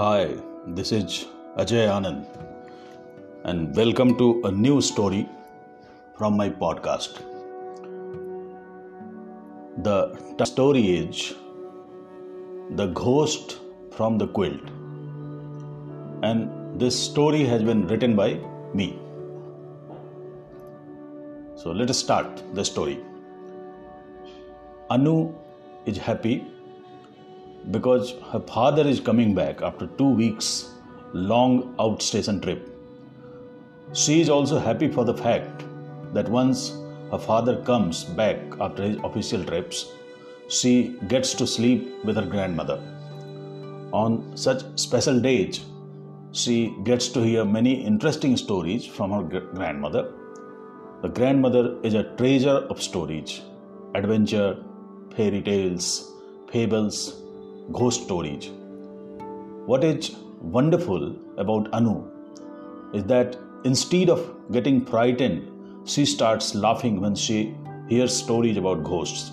Hi, this is Ajay Anand, and welcome to a new story from my podcast. The t- story is The Ghost from the Quilt, and this story has been written by me. So let us start the story. Anu is happy because her father is coming back after two weeks long outstation trip. She is also happy for the fact that once her father comes back after his official trips, she gets to sleep with her grandmother. On such special days, she gets to hear many interesting stories from her grandmother. The grandmother is a treasure of stories, adventure, fairy tales, fables, ghost stories. What is wonderful about Anu is that instead of getting frightened, she starts laughing when she hears stories about ghosts.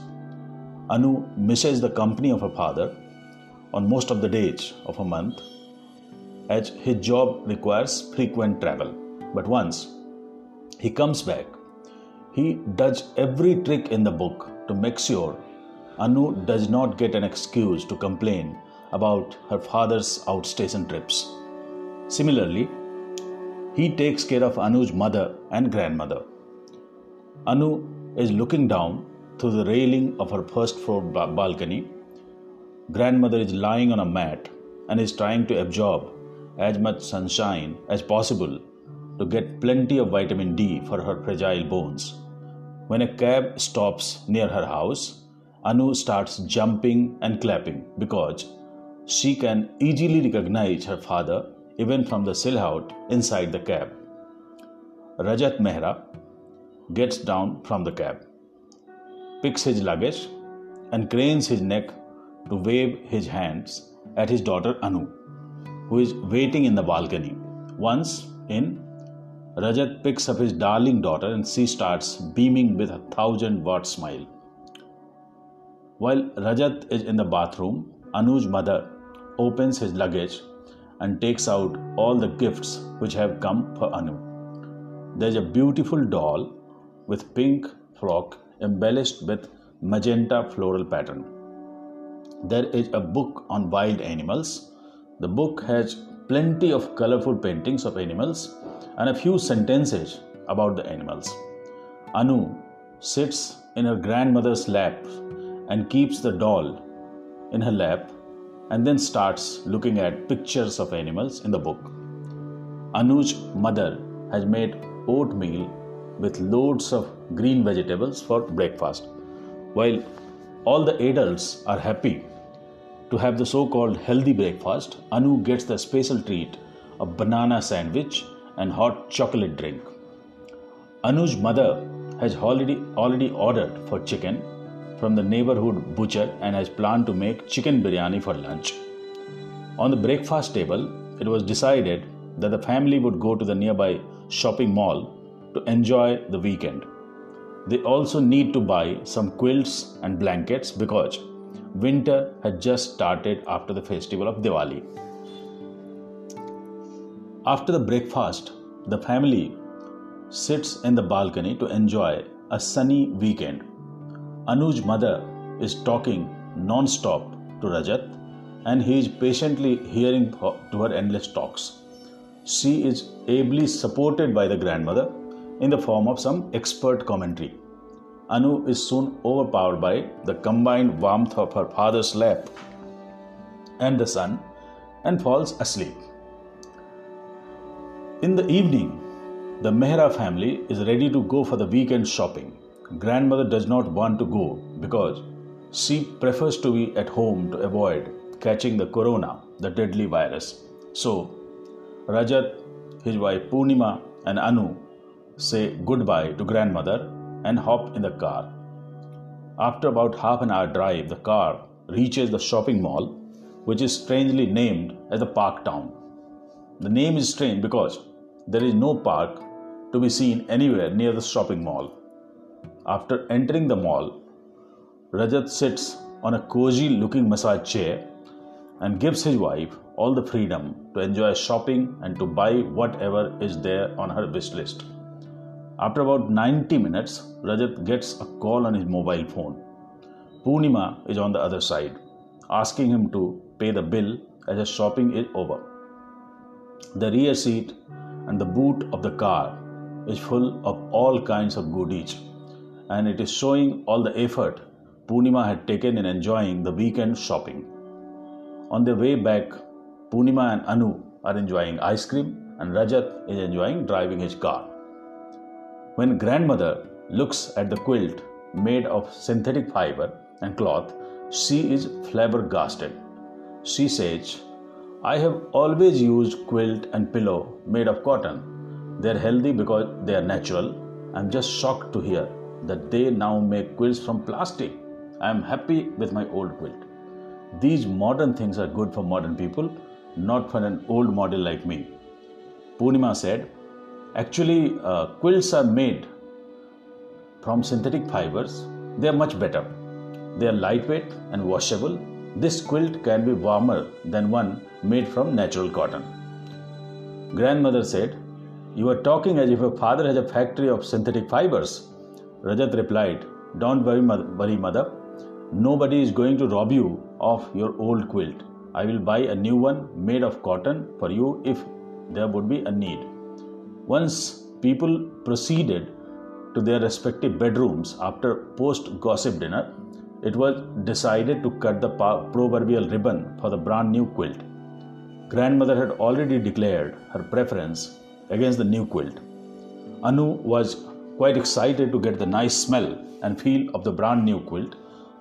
Anu misses the company of her father on most of the days of a month as his job requires frequent travel. But once he comes back, he does every trick in the book to make sure Anu does not get an excuse to complain about her father's outstation trips. Similarly, he takes care of Anu's mother and grandmother. Anu is looking down through the railing of her first floor ba- balcony. Grandmother is lying on a mat and is trying to absorb as much sunshine as possible to get plenty of vitamin D for her fragile bones. When a cab stops near her house, Anu starts jumping and clapping because she can easily recognize her father even from the silhouette inside the cab. Rajat Mehra gets down from the cab, picks his luggage, and cranes his neck to wave his hands at his daughter Anu, who is waiting in the balcony. Once in, Rajat picks up his darling daughter and she starts beaming with a thousand watt smile. While Rajat is in the bathroom, Anu's mother opens his luggage and takes out all the gifts which have come for Anu. There's a beautiful doll with pink frock embellished with magenta floral pattern. There is a book on wild animals. The book has plenty of colorful paintings of animals and a few sentences about the animals. Anu sits in her grandmother's lap and keeps the doll in her lap and then starts looking at pictures of animals in the book. Anu's mother has made oatmeal with loads of green vegetables for breakfast. While all the adults are happy to have the so called healthy breakfast, Anu gets the special treat of banana sandwich and hot chocolate drink. Anu's mother has already already ordered for chicken from the neighborhood butcher and has planned to make chicken biryani for lunch. On the breakfast table, it was decided that the family would go to the nearby shopping mall to enjoy the weekend. They also need to buy some quilts and blankets because winter had just started after the festival of Diwali. After the breakfast, the family sits in the balcony to enjoy a sunny weekend. Anu's mother is talking non stop to Rajat and he is patiently hearing to her endless talks. She is ably supported by the grandmother in the form of some expert commentary. Anu is soon overpowered by the combined warmth of her father's lap and the sun and falls asleep. In the evening, the Mehra family is ready to go for the weekend shopping. Grandmother does not want to go because she prefers to be at home to avoid catching the corona, the deadly virus. So, Rajat, his wife Purnima, and Anu say goodbye to grandmother and hop in the car. After about half an hour drive, the car reaches the shopping mall, which is strangely named as the Park Town. The name is strange because there is no park to be seen anywhere near the shopping mall. After entering the mall, Rajat sits on a cozy looking massage chair and gives his wife all the freedom to enjoy shopping and to buy whatever is there on her wish list. After about 90 minutes, Rajat gets a call on his mobile phone. Purnima is on the other side, asking him to pay the bill as the shopping is over. The rear seat and the boot of the car is full of all kinds of goodies, and it is showing all the effort Purnima had taken in enjoying the weekend shopping. On their way back, Purnima and Anu are enjoying ice cream, and Rajat is enjoying driving his car. When grandmother looks at the quilt made of synthetic fiber and cloth, she is flabbergasted. She says, I have always used quilt and pillow made of cotton. They are healthy because they are natural. I'm just shocked to hear that they now make quilts from plastic. I am happy with my old quilt. These modern things are good for modern people, not for an old model like me. Purnima said, Actually, uh, quilts are made from synthetic fibers. They are much better. They are lightweight and washable. This quilt can be warmer than one made from natural cotton. Grandmother said, You are talking as if your father has a factory of synthetic fibers. Rajat replied, Don't worry, mother. Nobody is going to rob you of your old quilt. I will buy a new one made of cotton for you if there would be a need. Once people proceeded to their respective bedrooms after post gossip dinner, it was decided to cut the proverbial ribbon for the brand new quilt. Grandmother had already declared her preference against the new quilt. Anu was quite excited to get the nice smell and feel of the brand new quilt,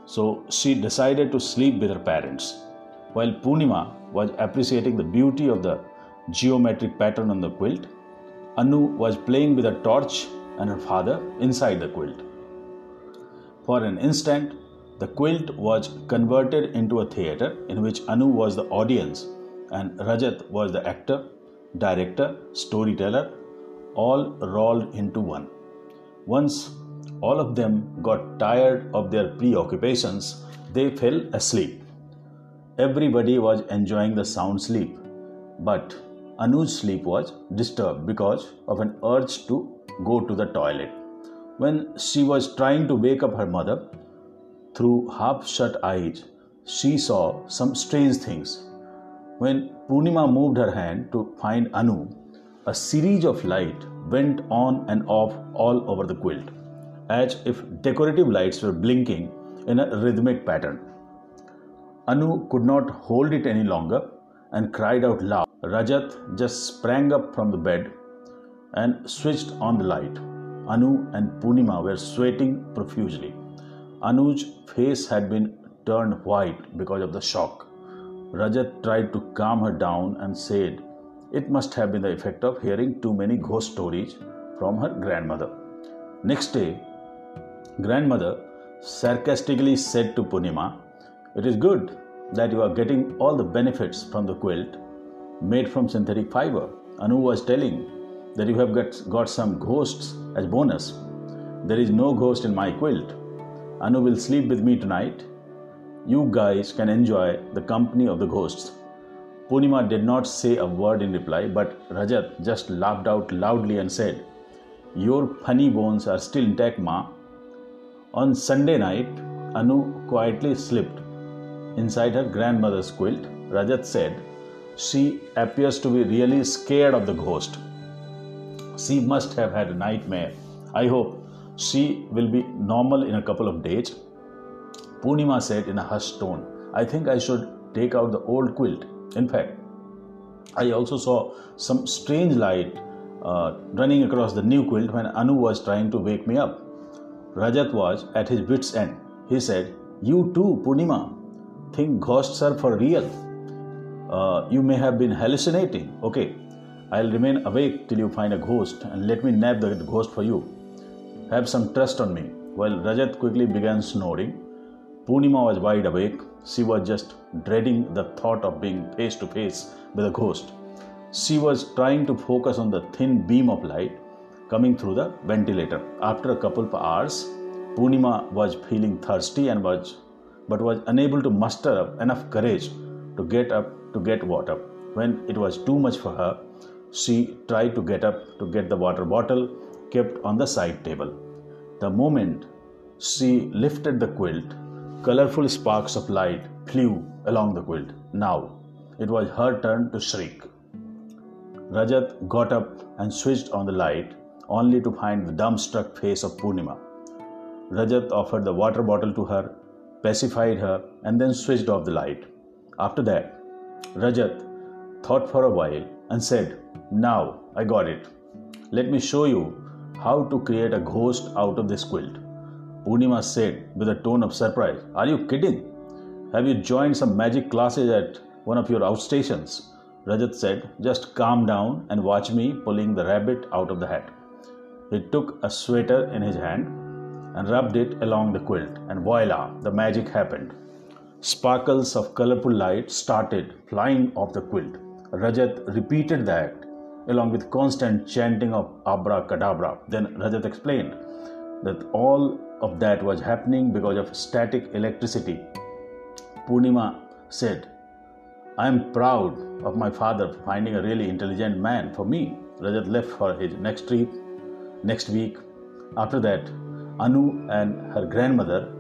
so she decided to sleep with her parents. While Purnima was appreciating the beauty of the geometric pattern on the quilt, Anu was playing with a torch and her father inside the quilt. For an instant, the quilt was converted into a theater in which Anu was the audience and Rajat was the actor, director, storyteller, all rolled into one. Once all of them got tired of their preoccupations, they fell asleep. Everybody was enjoying the sound sleep, but Anu's sleep was disturbed because of an urge to go to the toilet. When she was trying to wake up her mother, through half shut eyes, she saw some strange things. When Purnima moved her hand to find Anu, a series of light went on and off all over the quilt, as if decorative lights were blinking in a rhythmic pattern. Anu could not hold it any longer and cried out loud. Rajat just sprang up from the bed and switched on the light. Anu and Purnima were sweating profusely. Anu's face had been turned white because of the shock. Rajat tried to calm her down and said it must have been the effect of hearing too many ghost stories from her grandmother. Next day, grandmother sarcastically said to Purnima, It is good that you are getting all the benefits from the quilt made from synthetic fiber. Anu was telling that you have got, got some ghosts as bonus. There is no ghost in my quilt. Anu will sleep with me tonight. You guys can enjoy the company of the ghosts. Purnima did not say a word in reply, but Rajat just laughed out loudly and said, Your funny bones are still intact, Ma. On Sunday night, Anu quietly slipped inside her grandmother's quilt. Rajat said, She appears to be really scared of the ghost. She must have had a nightmare. I hope she will be normal in a couple of days. Purnima said in a hushed tone, I think I should take out the old quilt. In fact, I also saw some strange light uh, running across the new quilt when Anu was trying to wake me up. Rajat was at his wits' end. He said, You too, Purnima, think ghosts are for real. Uh, you may have been hallucinating. Okay, I'll remain awake till you find a ghost and let me nab the ghost for you. Have some trust on me. While Rajat quickly began snoring, Purnima was wide awake. She was just dreading the thought of being face to face with a ghost. She was trying to focus on the thin beam of light coming through the ventilator. After a couple of hours, Purnima was feeling thirsty and was but was unable to muster up enough courage to get up to get water. When it was too much for her, she tried to get up to get the water bottle kept on the side table. The moment she lifted the quilt, colorful sparks of light flew along the quilt. Now it was her turn to shriek. Rajat got up and switched on the light, only to find the dumbstruck face of Purnima. Rajat offered the water bottle to her, pacified her, and then switched off the light. After that, Rajat thought for a while and said, Now I got it. Let me show you how to create a ghost out of this quilt. Purnima said with a tone of surprise, Are you kidding? Have you joined some magic classes at one of your outstations? Rajat said, Just calm down and watch me pulling the rabbit out of the hat. He took a sweater in his hand and rubbed it along the quilt, and voila, the magic happened. Sparkles of colorful light started flying off the quilt. Rajat repeated the act along with constant chanting of abracadabra. Then Rajat explained that all of that was happening because of static electricity. Purnima said, I am proud of my father for finding a really intelligent man for me. Rajat left for his next trip next week. After that, Anu and her grandmother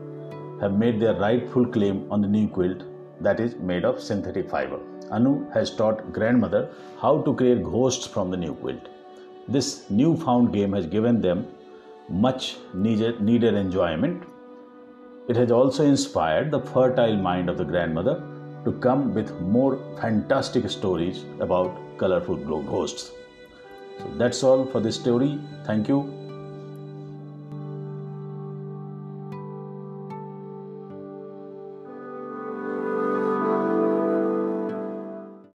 have made their rightful claim on the new quilt that is made of synthetic fiber. Anu has taught grandmother how to create ghosts from the new quilt. This newfound game has given them much needed, needed enjoyment. It has also inspired the fertile mind of the grandmother to come with more fantastic stories about colorful ghosts. So that's all for this story. Thank you.